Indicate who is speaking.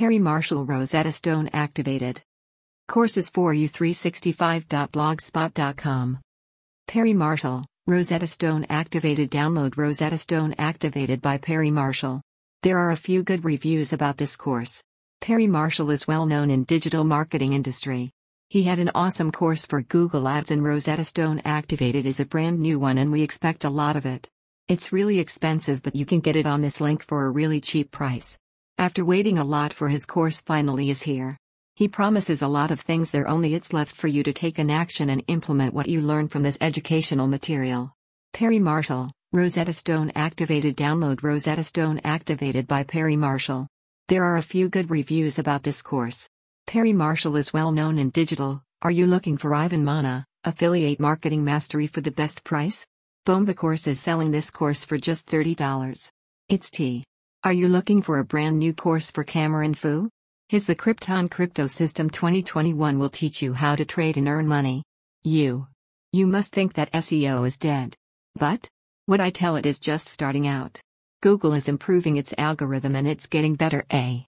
Speaker 1: Perry Marshall Rosetta Stone activated. Courses for you365.blogspot.com. Perry Marshall, Rosetta Stone activated. Download Rosetta Stone activated by Perry Marshall. There are a few good reviews about this course. Perry Marshall is well known in digital marketing industry. He had an awesome course for Google Ads and Rosetta Stone Activated is a brand new one and we expect a lot of it. It's really expensive but you can get it on this link for a really cheap price. After waiting a lot for his course finally is here. He promises a lot of things there only it's left for you to take an action and implement what you learn from this educational material. Perry Marshall, Rosetta Stone Activated Download Rosetta Stone Activated by Perry Marshall. There are a few good reviews about this course. Perry Marshall is well known in digital. Are you looking for Ivan Mana, affiliate marketing mastery for the best price? Bomba Course is selling this course for just $30. It's T. Are you looking for a brand new course for Cameron Fu? His The Krypton Crypto System 2021 will teach you how to trade and earn money. You. You must think that SEO is dead. But? What I tell it is just starting out. Google is improving its algorithm and it's getting better. A.